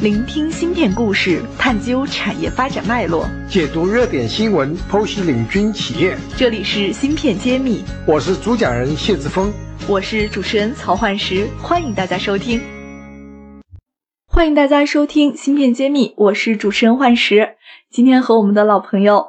聆听芯片故事，探究产业发展脉络，解读热点新闻，剖析领军企业。这里是芯片揭秘，我是主讲人谢志峰，我是主持人曹焕石，欢迎大家收听。欢迎大家收听芯片揭秘，我是主持人焕石。今天和我们的老朋友，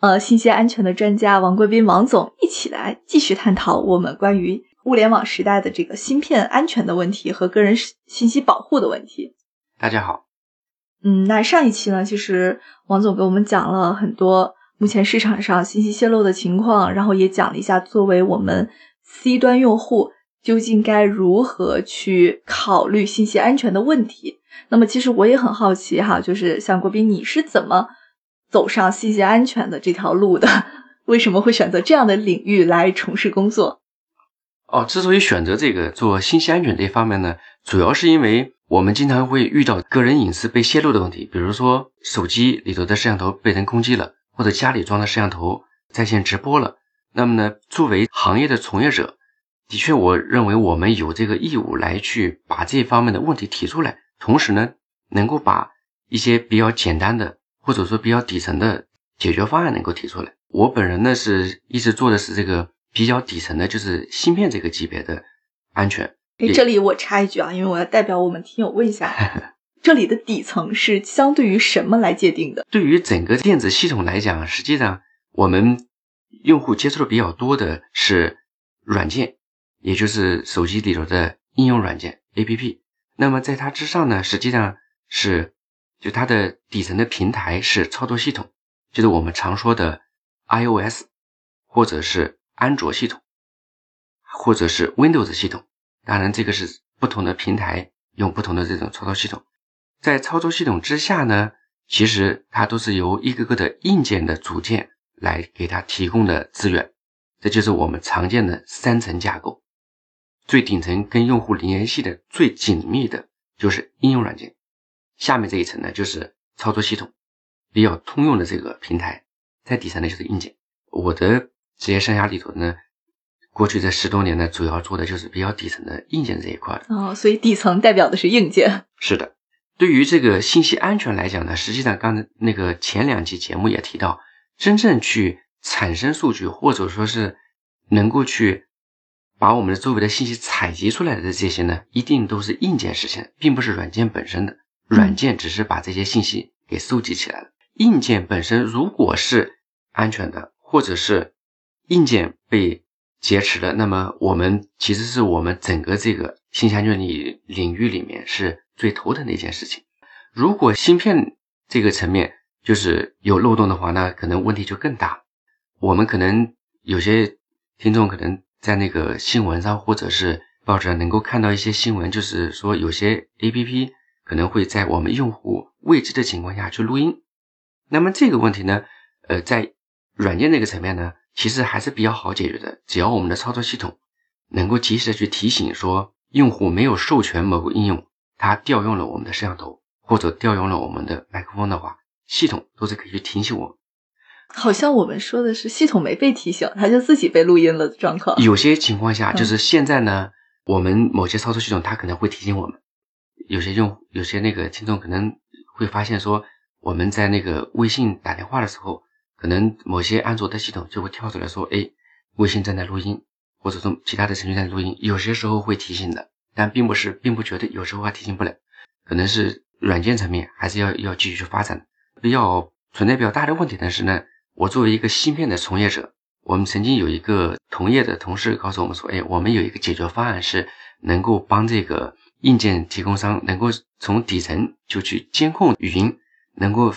呃，信息安全的专家王贵斌王总一起来继续探讨我们关于物联网时代的这个芯片安全的问题和个人信息保护的问题。大家好，嗯，那上一期呢，其实王总给我们讲了很多目前市场上信息泄露的情况，然后也讲了一下作为我们 C 端用户究竟该如何去考虑信息安全的问题。那么，其实我也很好奇哈，就是像国斌，你是怎么走上信息安全的这条路的？为什么会选择这样的领域来从事工作？哦，之所以选择这个做信息安全这方面呢，主要是因为。我们经常会遇到个人隐私被泄露的问题，比如说手机里头的摄像头被人攻击了，或者家里装的摄像头在线直播了。那么呢，作为行业的从业者，的确，我认为我们有这个义务来去把这方面的问题提出来，同时呢，能够把一些比较简单的或者说比较底层的解决方案能够提出来。我本人呢是一直做的是这个比较底层的，就是芯片这个级别的安全。哎，这里我插一句啊，因为我要代表我们听友问一下，这里的底层是相对于什么来界定的？对于整个电子系统来讲，实际上我们用户接触的比较多的是软件，也就是手机里头的应用软件 APP。那么在它之上呢，实际上是就它的底层的平台是操作系统，就是我们常说的 iOS，或者是安卓系统，或者是 Windows 系统。当然，这个是不同的平台用不同的这种操作系统，在操作系统之下呢，其实它都是由一个个的硬件的组件来给它提供的资源，这就是我们常见的三层架构。最顶层跟用户联系的最紧密的就是应用软件，下面这一层呢就是操作系统，比较通用的这个平台，在底层呢就是硬件。我的职业生涯里头呢。过去这十多年呢，主要做的就是比较底层的硬件这一块哦，所以底层代表的是硬件。是的，对于这个信息安全来讲呢，实际上刚才那个前两期节目也提到，真正去产生数据，或者说是能够去把我们的周围的信息采集出来的这些呢，一定都是硬件实现，并不是软件本身的。软件只是把这些信息给收集起来了。硬件本身如果是安全的，或者是硬件被劫持了，那么我们其实是我们整个这个信息安全领领域里面是最头疼的一件事情。如果芯片这个层面就是有漏洞的话，那可能问题就更大。我们可能有些听众可能在那个新闻上或者是报纸上能够看到一些新闻，就是说有些 APP 可能会在我们用户未知的情况下去录音。那么这个问题呢，呃，在软件这个层面呢？其实还是比较好解决的，只要我们的操作系统能够及时的去提醒说用户没有授权某个应用，它调用了我们的摄像头或者调用了我们的麦克风的话，系统都是可以去提醒我们。好像我们说的是系统没被提醒，它就自己被录音了的状况。有些情况下就是现在呢，我们某些操作系统它可能会提醒我们，有些用有些那个听众可能会发现说我们在那个微信打电话的时候。可能某些安卓的系统就会跳出来说：“哎，微信正在录音，或者说其他的程序在录音。”有些时候会提醒的，但并不是，并不绝对，有时候还提醒不了。可能是软件层面还是要要继续去发展。比较存在比较大的问题的是呢，我作为一个芯片的从业者，我们曾经有一个同业的同事告诉我们说：“哎，我们有一个解决方案是能够帮这个硬件提供商能够从底层就去监控语音，能够。”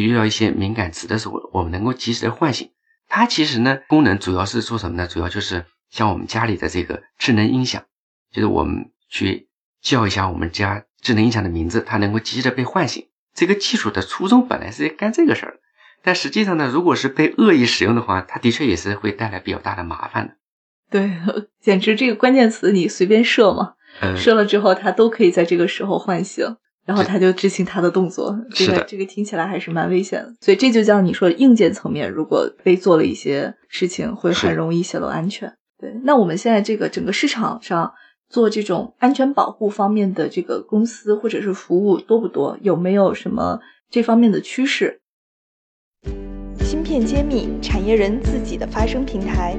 遇到一些敏感词的时候，我们能够及时的唤醒它。其实呢，功能主要是做什么呢？主要就是像我们家里的这个智能音响，就是我们去叫一下我们家智能音响的名字，它能够及时的被唤醒。这个技术的初衷本来是干这个事儿的，但实际上呢，如果是被恶意使用的话，它的确也是会带来比较大的麻烦的。对，简直这个关键词你随便设嘛，设了之后它都可以在这个时候唤醒。然后他就执行他的动作，这个这个听起来还是蛮危险的，所以这就叫你说硬件层面，如果被做了一些事情，会很容易泄露安全。对，那我们现在这个整个市场上做这种安全保护方面的这个公司或者是服务多不多？有没有什么这方面的趋势？芯片揭秘，产业人自己的发声平台。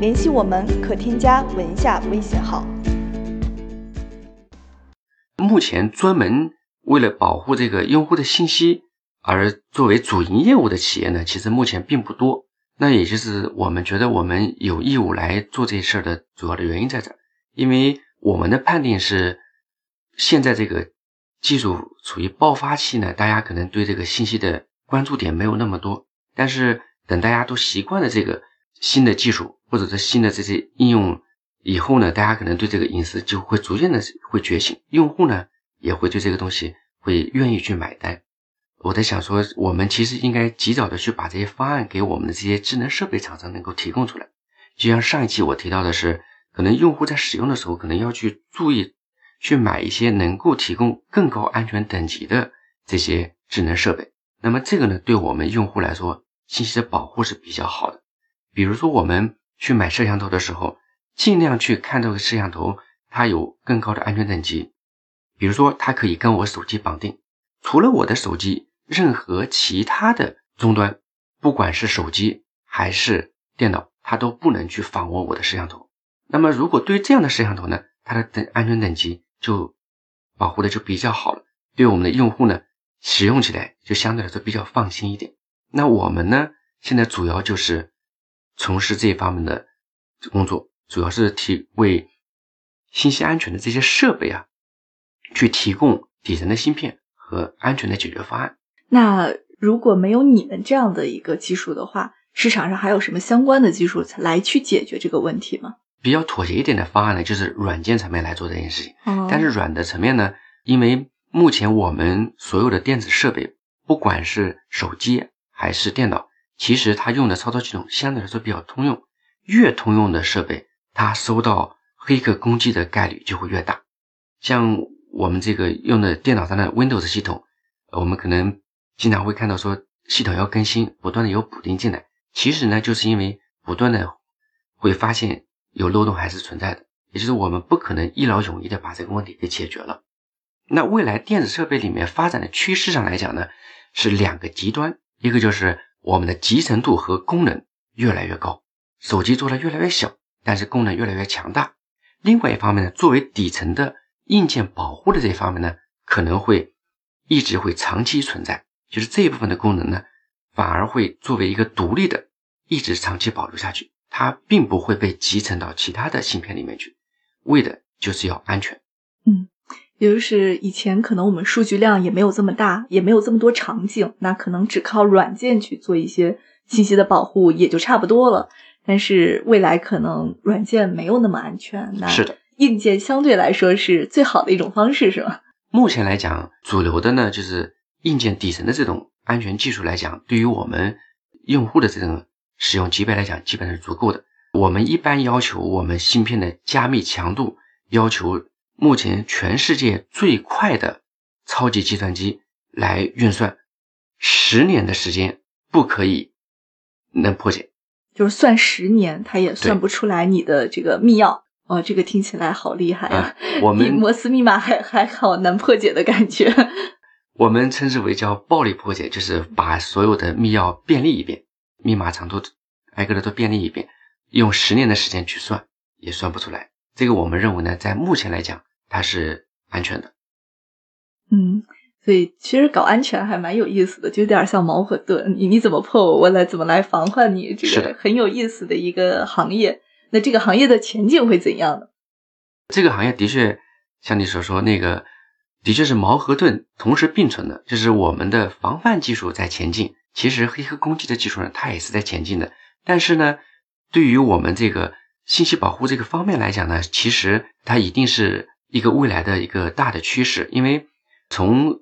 联系我们可添加文下微信号。目前专门为了保护这个用户的信息而作为主营业务的企业呢，其实目前并不多。那也就是我们觉得我们有义务来做这事儿的主要的原因在这儿，因为我们的判定是，现在这个技术处于爆发期呢，大家可能对这个信息的关注点没有那么多，但是等大家都习惯了这个新的技术。或者是新的这些应用以后呢，大家可能对这个隐私就会逐渐的会觉醒，用户呢也会对这个东西会愿意去买单。我在想说，我们其实应该及早的去把这些方案给我们的这些智能设备厂商能够提供出来。就像上一期我提到的是，可能用户在使用的时候，可能要去注意去买一些能够提供更高安全等级的这些智能设备。那么这个呢，对我们用户来说，信息的保护是比较好的。比如说我们。去买摄像头的时候，尽量去看这个摄像头，它有更高的安全等级。比如说，它可以跟我手机绑定，除了我的手机，任何其他的终端，不管是手机还是电脑，它都不能去访问我的摄像头。那么，如果对这样的摄像头呢，它的等安全等级就保护的就比较好了，对我们的用户呢，使用起来就相对来说比较放心一点。那我们呢，现在主要就是。从事这一方面的工作，主要是提为信息安全的这些设备啊，去提供底层的芯片和安全的解决方案。那如果没有你们这样的一个技术的话，市场上还有什么相关的技术来去解决这个问题吗？比较妥协一点的方案呢，就是软件层面来做这件事情。但是软的层面呢，因为目前我们所有的电子设备，不管是手机还是电脑。其实它用的操作系统相对来说比较通用，越通用的设备，它收到黑客攻击的概率就会越大。像我们这个用的电脑上的 Windows 系统，我们可能经常会看到说系统要更新，不断的有补丁进来。其实呢，就是因为不断的会发现有漏洞还是存在的，也就是我们不可能一劳永逸的把这个问题给解决了。那未来电子设备里面发展的趋势上来讲呢，是两个极端，一个就是。我们的集成度和功能越来越高，手机做的越来越小，但是功能越来越强大。另外一方面呢，作为底层的硬件保护的这一方面呢，可能会一直会长期存在，就是这一部分的功能呢，反而会作为一个独立的，一直长期保留下去，它并不会被集成到其他的芯片里面去，为的就是要安全。嗯。也就是以前可能我们数据量也没有这么大，也没有这么多场景，那可能只靠软件去做一些信息的保护也就差不多了。但是未来可能软件没有那么安全，那是的，硬件相对来说是最好的一种方式，是吧？目前来讲，主流的呢就是硬件底层的这种安全技术来讲，对于我们用户的这种使用级别来讲，基本上是足够的。我们一般要求我们芯片的加密强度要求。目前全世界最快的超级计算机来运算，十年的时间不可以能破解，就是算十年，它也算不出来你的这个密钥。哦，这个听起来好厉害啊！我 们摩斯密码还还好难破解的感觉。我们称之为叫暴力破解，就是把所有的密钥便利一遍，密码长度挨个的都便利一遍，用十年的时间去算也算不出来。这个我们认为呢，在目前来讲，它是安全的。嗯，所以其实搞安全还蛮有意思的，就有点像矛和盾，你你怎么破我，我来怎么来防范你，这个很有意思的一个行业。那这个行业的前景会怎样呢？这个行业的确像你所说，那个的确是矛和盾同时并存的，就是我们的防范技术在前进，其实黑客攻击的技术呢，它也是在前进的。但是呢，对于我们这个。信息保护这个方面来讲呢，其实它一定是一个未来的一个大的趋势，因为从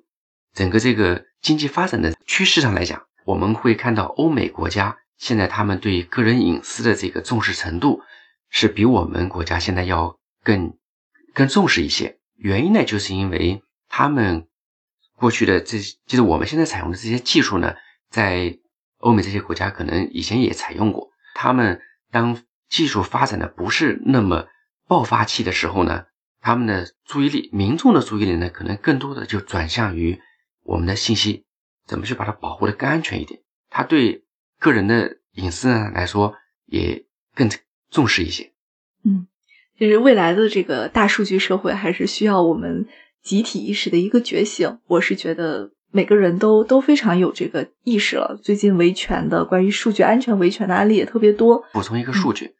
整个这个经济发展的趋势上来讲，我们会看到欧美国家现在他们对个人隐私的这个重视程度是比我们国家现在要更更重视一些。原因呢，就是因为他们过去的这就是我们现在采用的这些技术呢，在欧美这些国家可能以前也采用过，他们当。技术发展的不是那么爆发期的时候呢，他们的注意力，民众的注意力呢，可能更多的就转向于我们的信息怎么去把它保护的更安全一点。他对个人的隐私呢来说也更重视一些。嗯，就是未来的这个大数据社会还是需要我们集体意识的一个觉醒。我是觉得每个人都都非常有这个意识了。最近维权的关于数据安全维权的案例也特别多。补充一个数据，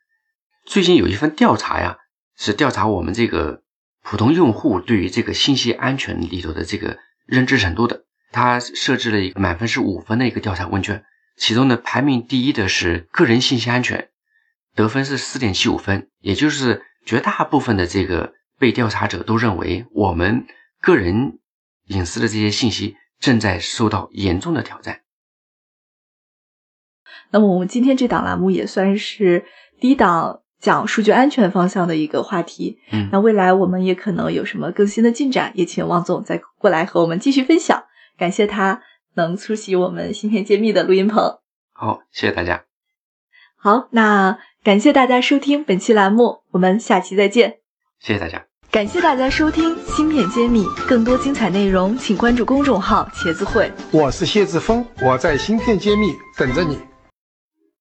最近有一份调查呀，是调查我们这个。普通用户对于这个信息安全里头的这个认知程度的，他设置了一个满分是五分的一个调查问卷，其中呢排名第一的是个人信息安全，得分是四点七五分，也就是绝大部分的这个被调查者都认为我们个人隐私的这些信息正在受到严重的挑战。那么我们今天这档栏目也算是第一档。讲数据安全方向的一个话题，嗯，那未来我们也可能有什么更新的进展，也请王总再过来和我们继续分享。感谢他能出席我们芯片揭秘的录音棚。好，谢谢大家。好，那感谢大家收听本期栏目，我们下期再见。谢谢大家，感谢大家收听芯片揭秘，更多精彩内容请关注公众号茄子会。我是谢志峰，我在芯片揭秘等着你。